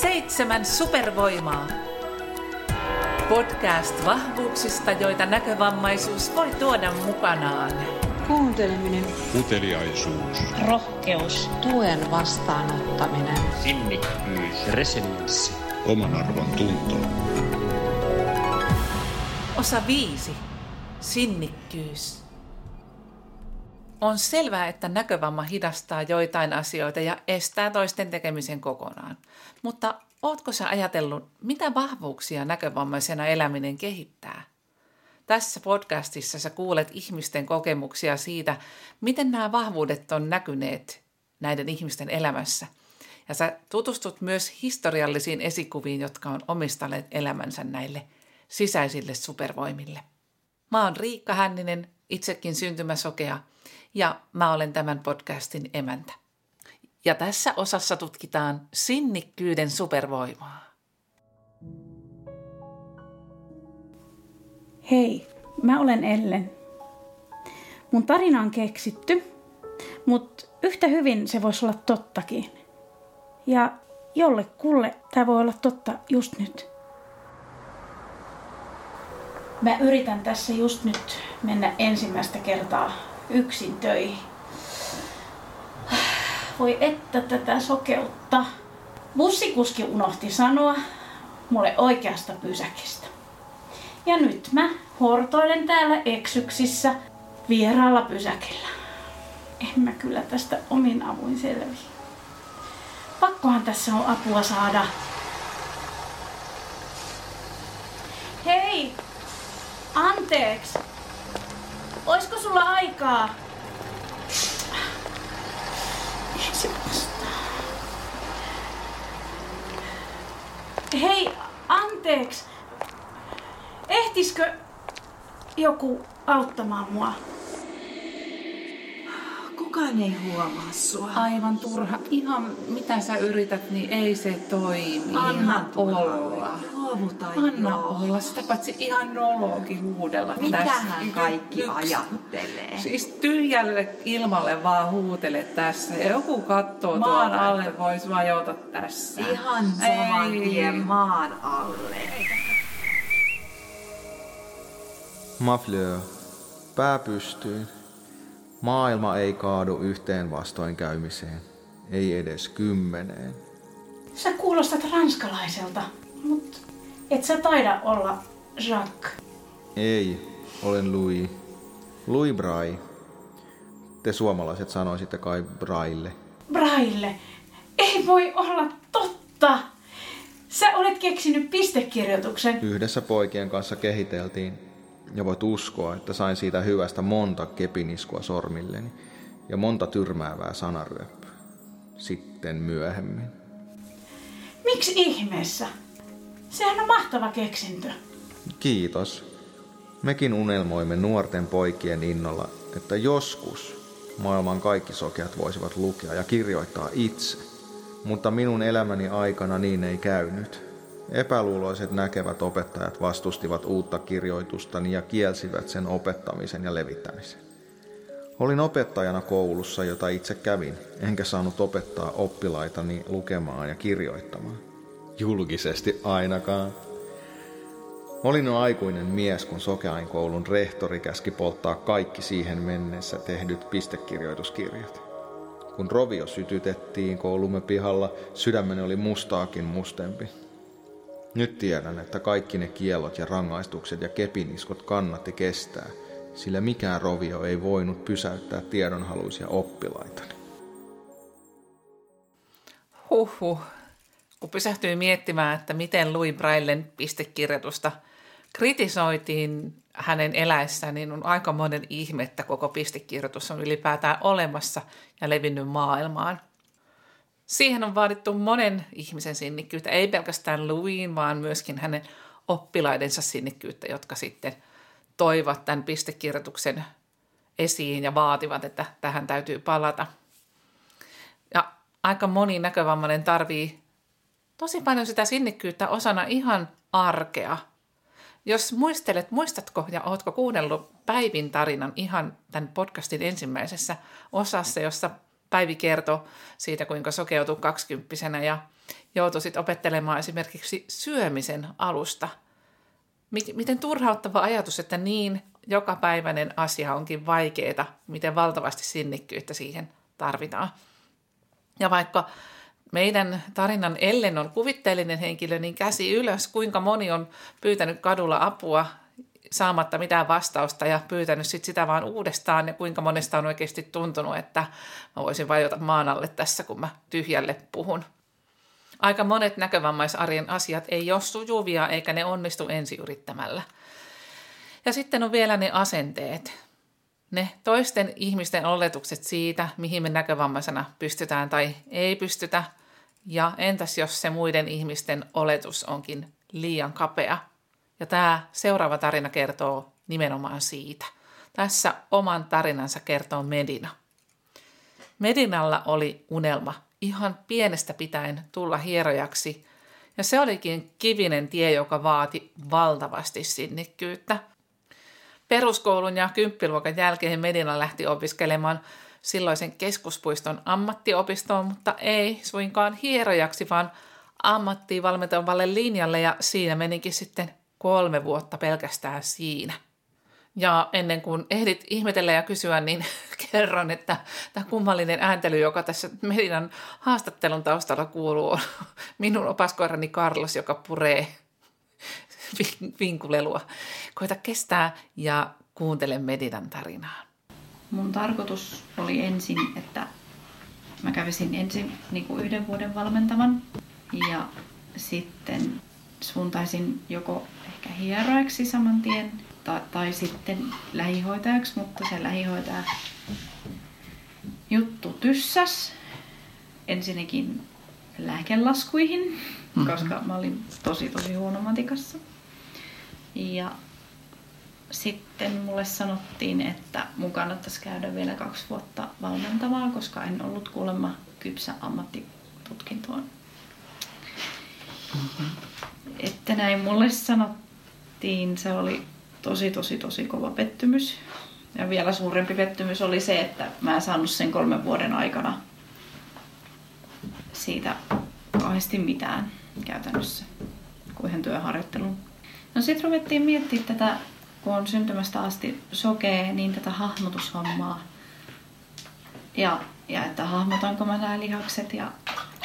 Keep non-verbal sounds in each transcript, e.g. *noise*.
Seitsemän supervoimaa. Podcast vahvuuksista, joita näkövammaisuus voi tuoda mukanaan. Kuunteleminen, Uteliaisuus. rohkeus, tuen vastaanottaminen, sinnikkyys, resilienssi, Oman arvon tunto. Osa viisi. Sinnikkyys. On selvää, että näkövamma hidastaa joitain asioita ja estää toisten tekemisen kokonaan. Mutta ootko sä ajatellut, mitä vahvuuksia näkövammaisena eläminen kehittää? Tässä podcastissa sä kuulet ihmisten kokemuksia siitä, miten nämä vahvuudet on näkyneet näiden ihmisten elämässä. Ja sä tutustut myös historiallisiin esikuviin, jotka on omistaneet elämänsä näille sisäisille supervoimille. Mä oon Riikka Hänninen, itsekin syntymäsokea, ja mä olen tämän podcastin emäntä. Ja tässä osassa tutkitaan sinnikkyyden supervoimaa. Hei, mä olen Ellen. Mun tarina on keksitty, mutta yhtä hyvin se voisi olla tottakin. Ja jollekulle tämä voi olla totta just nyt. Mä yritän tässä just nyt mennä ensimmäistä kertaa yksin töihin. Voi että tätä sokeutta. Bussikuski unohti sanoa mulle oikeasta pysäkistä. Ja nyt mä hortoilen täällä eksyksissä vieraalla pysäkillä. En mä kyllä tästä omin avuin selviä. Pakkohan tässä on apua saada. Hei! Anteeksi! Oisko sulla aikaa? Se. Hei, anteeksi! Ehtiskö joku auttamaan mua? Kukaan ei huomaa sua. Aivan turha. Ihan mitä sä yrität, niin ei se toimi. Anna olla. Luovuta Anna olla. Sitä paitsi ihan nolookin huudella Mitähän kaikki Yksi- ajattelee? Siis tyhjälle ilmalle vaan huutele tässä. Ja joku kattoo Maan tuolta, alle vois vajota tässä. Ihan saman Ei. tien maan alle. Mafleur. Pää pystyyn. Maailma ei kaadu yhteen vastoinkäymiseen. Ei edes kymmeneen. Sä kuulostat ranskalaiselta, mutta et sä taida olla Jacques. Ei, olen Louis. Louis Brai. Te suomalaiset sanoisitte kai Braille. Braille. Ei voi olla totta. Sä olet keksinyt pistekirjoituksen. Yhdessä poikien kanssa kehiteltiin. Ja voit uskoa, että sain siitä hyvästä monta kepiniskua sormilleni ja monta tyrmäävää sanaryöppyä. Sitten myöhemmin. Miksi ihmeessä? Sehän on mahtava keksintö. Kiitos. Mekin unelmoimme nuorten poikien innolla, että joskus maailman kaikki sokeat voisivat lukea ja kirjoittaa itse. Mutta minun elämäni aikana niin ei käynyt. Epäluuloiset näkevät opettajat vastustivat uutta kirjoitustani ja kielsivät sen opettamisen ja levittämisen. Olin opettajana koulussa, jota itse kävin, enkä saanut opettaa oppilaitani lukemaan ja kirjoittamaan. Julkisesti ainakaan. Olin jo aikuinen mies, kun Sokeain koulun rehtori käski polttaa kaikki siihen mennessä tehdyt pistekirjoituskirjat. Kun rovio sytytettiin koulumme pihalla, sydämeni oli mustaakin mustempi. Nyt tiedän, että kaikki ne kiellot ja rangaistukset ja kepiniskot kannatti kestää, sillä mikään rovio ei voinut pysäyttää tiedonhaluisia oppilaitani. Huhhuh. Kun pysähtyi miettimään, että miten Louis Braillen pistekirjoitusta kritisoitiin hänen eläessään, niin on aikamoinen ihme, että koko pistekirjoitus on ylipäätään olemassa ja levinnyt maailmaan. Siihen on vaadittu monen ihmisen sinnikkyyttä, ei pelkästään Louisin, vaan myöskin hänen oppilaidensa sinnikkyyttä, jotka sitten toivat tämän pistekirjoituksen esiin ja vaativat, että tähän täytyy palata. Ja aika moni näkövammainen tarvii tosi paljon sitä sinnikkyyttä osana ihan arkea. Jos muistelet, muistatko ja ootko kuunnellut Päivin tarinan ihan tämän podcastin ensimmäisessä osassa, jossa Päivi kertoi siitä, kuinka sokeutui kaksikymppisenä ja joutui sitten opettelemaan esimerkiksi syömisen alusta. Miten turhauttava ajatus, että niin jokapäiväinen asia onkin vaikeaa, miten valtavasti sinnikkyyttä siihen tarvitaan. Ja vaikka meidän tarinan Ellen on kuvitteellinen henkilö, niin käsi ylös, kuinka moni on pyytänyt kadulla apua saamatta mitään vastausta ja pyytänyt sit sitä vaan uudestaan ja kuinka monesta on oikeasti tuntunut, että mä voisin vajota maan alle tässä, kun mä tyhjälle puhun. Aika monet näkövammaisarjen asiat ei ole sujuvia eikä ne onnistu ensi yrittämällä. Ja sitten on vielä ne asenteet. Ne toisten ihmisten oletukset siitä, mihin me näkövammaisena pystytään tai ei pystytä. Ja entäs jos se muiden ihmisten oletus onkin liian kapea – ja tämä seuraava tarina kertoo nimenomaan siitä. Tässä oman tarinansa kertoo Medina. Medinalla oli unelma ihan pienestä pitäen tulla hierojaksi, ja se olikin kivinen tie, joka vaati valtavasti sinnikkyyttä. Peruskoulun ja kymppiluokan jälkeen Medina lähti opiskelemaan silloisen keskuspuiston ammattiopistoon, mutta ei suinkaan hierojaksi, vaan ammattiin valmentavalle linjalle ja siinä menikin sitten kolme vuotta pelkästään siinä. Ja ennen kuin ehdit ihmetellä ja kysyä, niin *laughs* kerron, että tämä kummallinen ääntely, joka tässä meidän haastattelun taustalla kuuluu, on *laughs* minun opaskoirani Carlos, joka puree *laughs* vinkulelua. Koita kestää ja kuuntele Medinan tarinaa. Mun tarkoitus oli ensin, että mä kävisin ensin niin kuin yhden vuoden valmentavan ja sitten suuntaisin joko ehkä hieroiksi saman tien tai, tai sitten lähihoitajaksi, mutta se lähihoitaja juttu tyssäs ensinnäkin lääkelaskuihin, mm-hmm. koska mä olin tosi tosi huono matikassa. Ja sitten mulle sanottiin, että mun kannattaisi käydä vielä kaksi vuotta valmentavaa, koska en ollut kuulemma kypsä ammattitutkintoon. Mm-hmm että näin mulle sanottiin. Se oli tosi, tosi, tosi kova pettymys. Ja vielä suurempi pettymys oli se, että mä en saanut sen kolmen vuoden aikana siitä kauheasti mitään käytännössä kuin yhden työharjoittelun. No sitten ruvettiin miettimään tätä, kun on syntymästä asti sokee, niin tätä hahmotushommaa. Ja, ja että hahmotanko mä nämä lihakset ja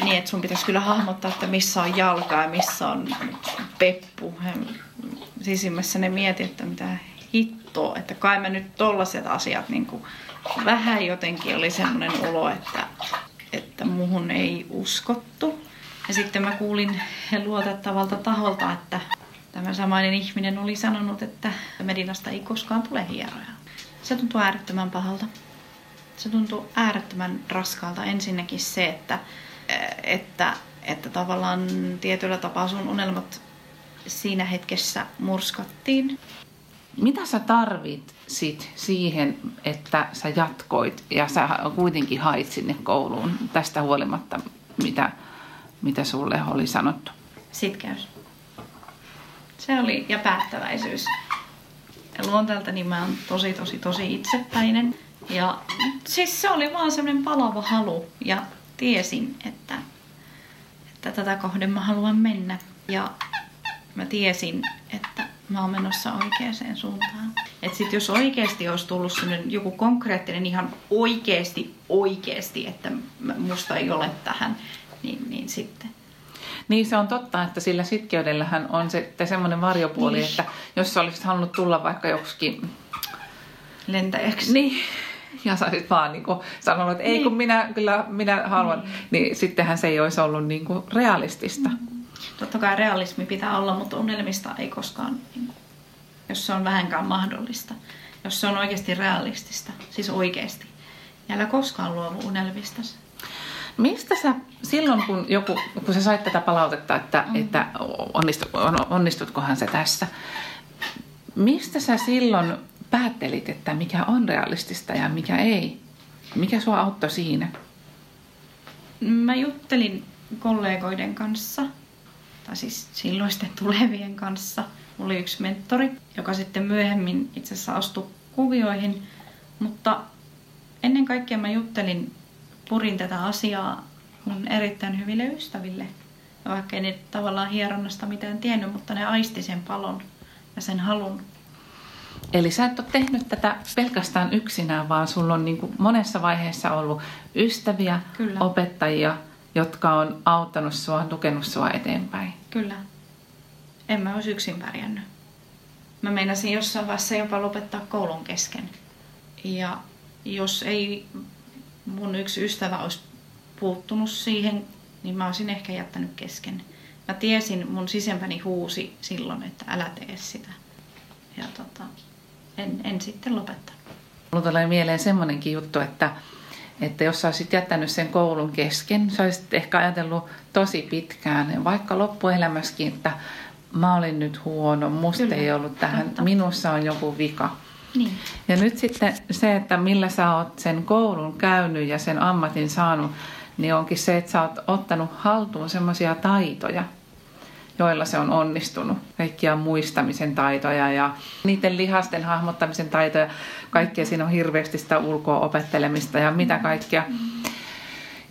niin, että sun pitäisi kyllä hahmottaa, että missä on jalka ja missä on peppu. Sisimmässä ne mieti, että mitä hittoa, että kai mä nyt tollaset asiat niin kuin vähän jotenkin oli semmoinen olo, että, että muhun ei uskottu. Ja sitten mä kuulin luotettavalta taholta, että tämä samainen ihminen oli sanonut, että Medinasta ei koskaan tule hieroja. Se tuntuu äärettömän pahalta. Se tuntuu äärettömän raskalta ensinnäkin se, että että, että tavallaan tietyllä tapaa sun unelmat siinä hetkessä murskattiin. Mitä sä tarvit sit siihen, että sä jatkoit ja sä kuitenkin hait sinne kouluun tästä huolimatta, mitä, mitä sulle oli sanottu? Sitkeys. Se oli, ja päättäväisyys. Ja luonteelta niin mä oon tosi, tosi, tosi itsepäinen. Ja siis se oli vaan semmoinen palava halu. Ja tiesin, että, että tätä kohden mä haluan mennä. Ja mä tiesin, että mä oon menossa oikeaan suuntaan. Että sit jos oikeasti olisi tullut sellainen joku konkreettinen ihan oikeasti, oikeasti, että musta ei ole tähän, niin, niin sitten. Niin se on totta, että sillä sitkeydellähän on se, semmoinen varjopuoli, niin. että jos sä olisit halunnut tulla vaikka joksikin lentäjäksi. Niin, *laughs* ja sä olisit vaan niin kuin sanonut, että ei niin. kun minä kyllä minä haluan, niin. niin sittenhän se ei olisi ollut niin kuin realistista. Mm. Totta kai realismi pitää olla, mutta unelmista ei koskaan, niin jos se on vähänkään mahdollista. Jos se on oikeasti realistista, siis oikeasti. Ja älä koskaan luovu unelmista. Mistä sä silloin, kun, joku, kun sä sait tätä palautetta, että, mm. että onnistut, onnistutkohan se tässä, mistä sä silloin päättelit, että mikä on realistista ja mikä ei? Mikä sua auttoi siinä? Mä juttelin kollegoiden kanssa, tai siis silloisten *laughs* tulevien kanssa. Mulla oli yksi mentori, joka sitten myöhemmin itse asiassa astui kuvioihin. Mutta ennen kaikkea mä juttelin purin tätä asiaa mun erittäin hyville ystäville. Vaikka ei tavallaan hieronnasta mitään tiennyt, mutta ne aisti sen palon ja sen halun. Eli sä et ole tehnyt tätä pelkästään yksinään, vaan sulla on niin kuin monessa vaiheessa ollut ystäviä, Kyllä. opettajia, jotka on auttanut sua, tukenut sua eteenpäin. Kyllä. En mä olisi yksin pärjännyt. Mä meinasin jossain vaiheessa jopa lopettaa koulun kesken. Ja jos ei mun yksi ystävä olisi puuttunut siihen, niin mä olisin ehkä jättänyt kesken. Mä tiesin, mun sisempäni huusi silloin, että älä tee sitä. Ja tota, en, en sitten lopettanut. Mulla tulee mieleen semmoinenkin juttu, että, että jos sä olisit jättänyt sen koulun kesken, sä olisit ehkä ajatellut tosi pitkään, vaikka loppuelämässäkin, että mä olin nyt huono, musta Kyllä, ei ollut tähän, totta. minussa on joku vika. Niin. Ja nyt sitten se, että millä sä oot sen koulun käynyt ja sen ammatin saanut, niin onkin se, että sä oot ottanut haltuun semmoisia taitoja, joilla se on onnistunut. Kaikkia muistamisen taitoja ja niiden lihasten hahmottamisen taitoja. Kaikkea siinä on hirveästi sitä ulkoa opettelemista ja mitä kaikkea.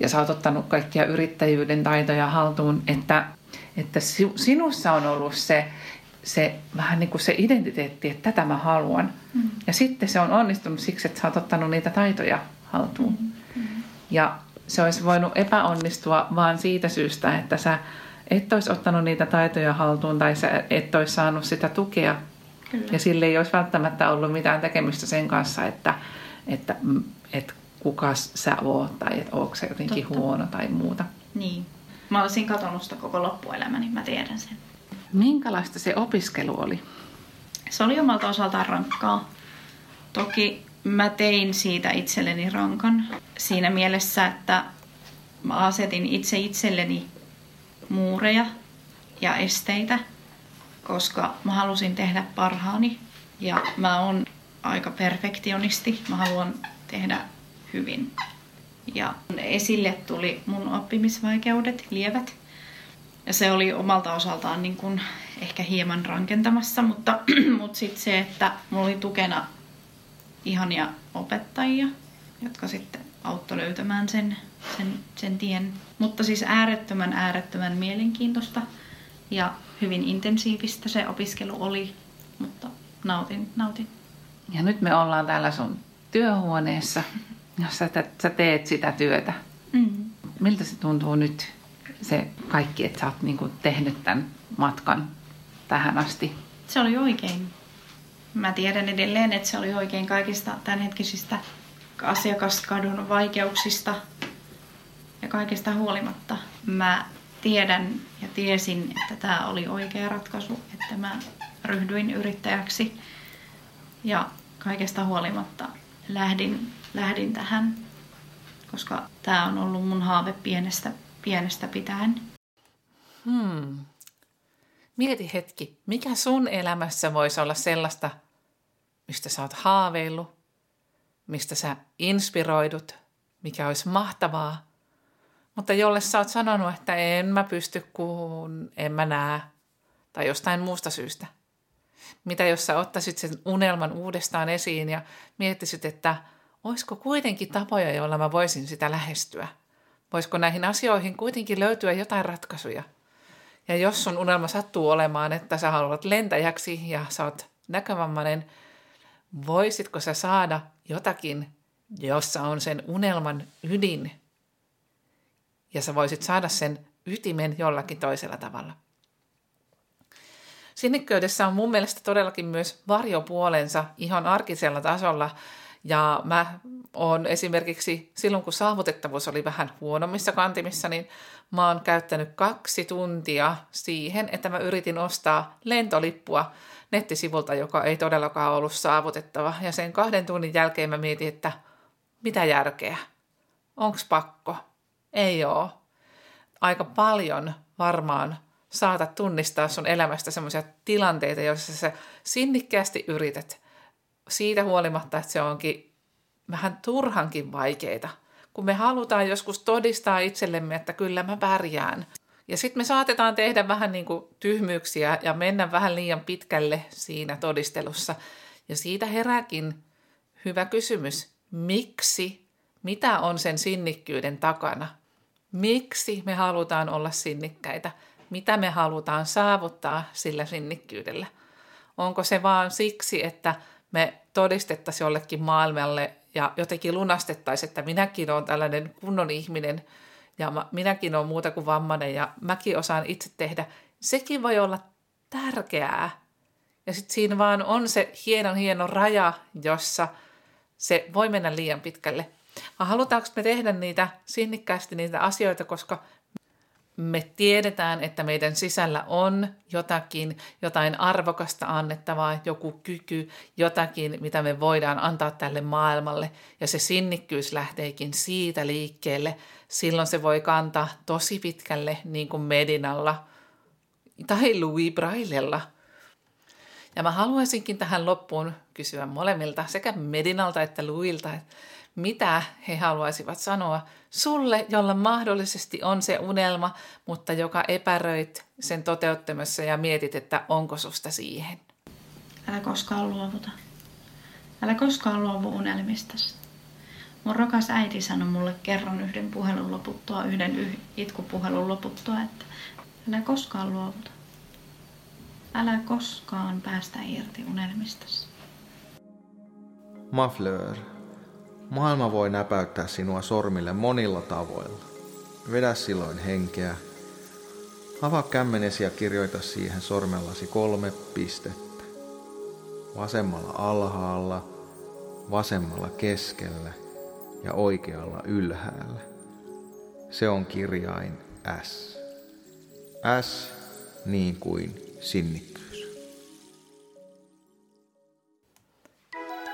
Ja sä oot ottanut kaikkia yrittäjyyden taitoja haltuun, että, että si- sinussa on ollut se, se vähän niin kuin se identiteetti, että tätä mä haluan. Mm. Ja sitten se on onnistunut siksi, että sä oot ottanut niitä taitoja haltuun. Mm. Ja se olisi voinut epäonnistua vaan siitä syystä, että sä et olisi ottanut niitä taitoja haltuun tai sä et olisi saanut sitä tukea. Kyllä. Ja sille ei olisi välttämättä ollut mitään tekemistä sen kanssa, että, että, mm, että kuka sä oot tai että onko se jotenkin Totta. huono tai muuta. Niin. Mä olisin katonut sitä koko loppuelämäni, mä tiedän sen. Minkälaista se opiskelu oli? Se oli omalta osaltaan rankkaa. Toki mä tein siitä itselleni rankan siinä mielessä, että mä asetin itse itselleni muureja ja esteitä, koska mä halusin tehdä parhaani ja mä oon aika perfektionisti. Mä haluan tehdä hyvin. Ja esille tuli mun oppimisvaikeudet, lievät. Ja se oli omalta osaltaan niin kuin ehkä hieman rankentamassa, mutta, *clears throat* mutta sitten se, että mulla oli tukena ihania opettajia, jotka sitten auttoi löytämään sen, sen, sen tien. Mutta siis äärettömän, äärettömän mielenkiintoista ja hyvin intensiivistä se opiskelu oli, mutta nautin, nautin. Ja nyt me ollaan täällä sun työhuoneessa, jossa sä, sä teet sitä työtä. Mm. Miltä se tuntuu nyt, se kaikki, että sä oot niin tehnyt tämän matkan tähän asti? Se oli oikein. Mä tiedän edelleen, että se oli oikein kaikista tämänhetkisistä asiakaskadun vaikeuksista ja kaikesta huolimatta. Mä tiedän ja tiesin, että tämä oli oikea ratkaisu, että mä ryhdyin yrittäjäksi ja kaikesta huolimatta lähdin, lähdin tähän, koska tämä on ollut mun haave pienestä, pienestä pitäen. Hmm. Mieti hetki, mikä sun elämässä voisi olla sellaista, mistä sä oot haaveillut, mistä sä inspiroidut, mikä olisi mahtavaa, mutta jolle sä oot sanonut, että en mä pysty, kun en mä näe, tai jostain muusta syystä. Mitä jos sä ottaisit sen unelman uudestaan esiin ja miettisit, että olisiko kuitenkin tapoja, joilla mä voisin sitä lähestyä? Voisiko näihin asioihin kuitenkin löytyä jotain ratkaisuja? Ja jos sun unelma sattuu olemaan, että sä haluat lentäjäksi ja sä oot näkövammainen, voisitko sä saada jotakin, jossa on sen unelman ydin? Ja sä voisit saada sen ytimen jollakin toisella tavalla. Sinnikköydessä on mun mielestä todellakin myös varjopuolensa ihan arkisella tasolla. Ja mä oon esimerkiksi silloin, kun saavutettavuus oli vähän huonommissa kantimissa, niin mä oon käyttänyt kaksi tuntia siihen, että mä yritin ostaa lentolippua nettisivulta, joka ei todellakaan ollut saavutettava. Ja sen kahden tunnin jälkeen mä mietin, että mitä järkeä? Onks pakko? Ei oo. Aika paljon varmaan saatat tunnistaa sun elämästä semmoisia tilanteita, joissa sä sinnikkäästi yrität siitä huolimatta, että se onkin vähän turhankin vaikeita. Kun me halutaan joskus todistaa itsellemme, että kyllä mä pärjään. Ja sitten me saatetaan tehdä vähän niin kuin tyhmyyksiä ja mennä vähän liian pitkälle siinä todistelussa. Ja siitä herääkin hyvä kysymys, miksi Mitä on sen sinnikkyyden takana? Miksi me halutaan olla sinnikkäitä? Mitä me halutaan saavuttaa sillä sinnikkyydellä? Onko se vaan siksi, että me todistettaisiin jollekin maailmalle ja jotenkin lunastettaisiin, että minäkin olen tällainen kunnon ihminen ja minäkin olen muuta kuin vammainen ja mäkin osaan itse tehdä. Sekin voi olla tärkeää. Ja sitten siinä vaan on se hienon hieno raja, jossa se voi mennä liian pitkälle. Halutaanko me tehdä niitä sinnikkäästi niitä asioita, koska me tiedetään, että meidän sisällä on jotakin, jotain arvokasta annettavaa, joku kyky, jotakin, mitä me voidaan antaa tälle maailmalle. Ja se sinnikkyys lähteekin siitä liikkeelle. Silloin se voi kantaa tosi pitkälle, niin kuin Medinalla tai Louis Braillella. Ja mä haluaisinkin tähän loppuun kysyä molemmilta, sekä Medinalta että Louisilta, että mitä he haluaisivat sanoa sulle, jolla mahdollisesti on se unelma, mutta joka epäröit sen toteuttamassa ja mietit, että onko susta siihen. Älä koskaan luovuta. Älä koskaan luovu unelmistasi. Mun rakas äiti sanoi mulle kerran yhden puhelun loputtua, yhden itkupuhelun loputtua, että älä koskaan luovuta. Älä koskaan päästä irti unelmistasi. Mafleur. Maailma voi näpäyttää sinua sormille monilla tavoilla. Vedä silloin henkeä. Avaa kämmenesi ja kirjoita siihen sormellasi kolme pistettä. Vasemmalla alhaalla, vasemmalla keskellä ja oikealla ylhäällä. Se on kirjain S. S niin kuin sinnikkyys.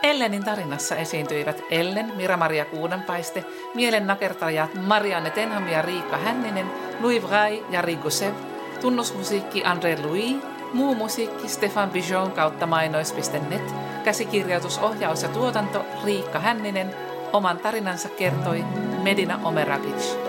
Ellenin tarinassa esiintyivät Ellen, Mira-Maria Kuudenpaiste, mielen nakertajat Marianne Tenham ja Riikka Hänninen, Louis Vray ja Rigosev, tunnusmusiikki André Louis, muu musiikki Stefan Bijon kautta mainois.net, käsikirjoitus, ohjaus ja tuotanto Riikka Hänninen, oman tarinansa kertoi Medina Omeragic.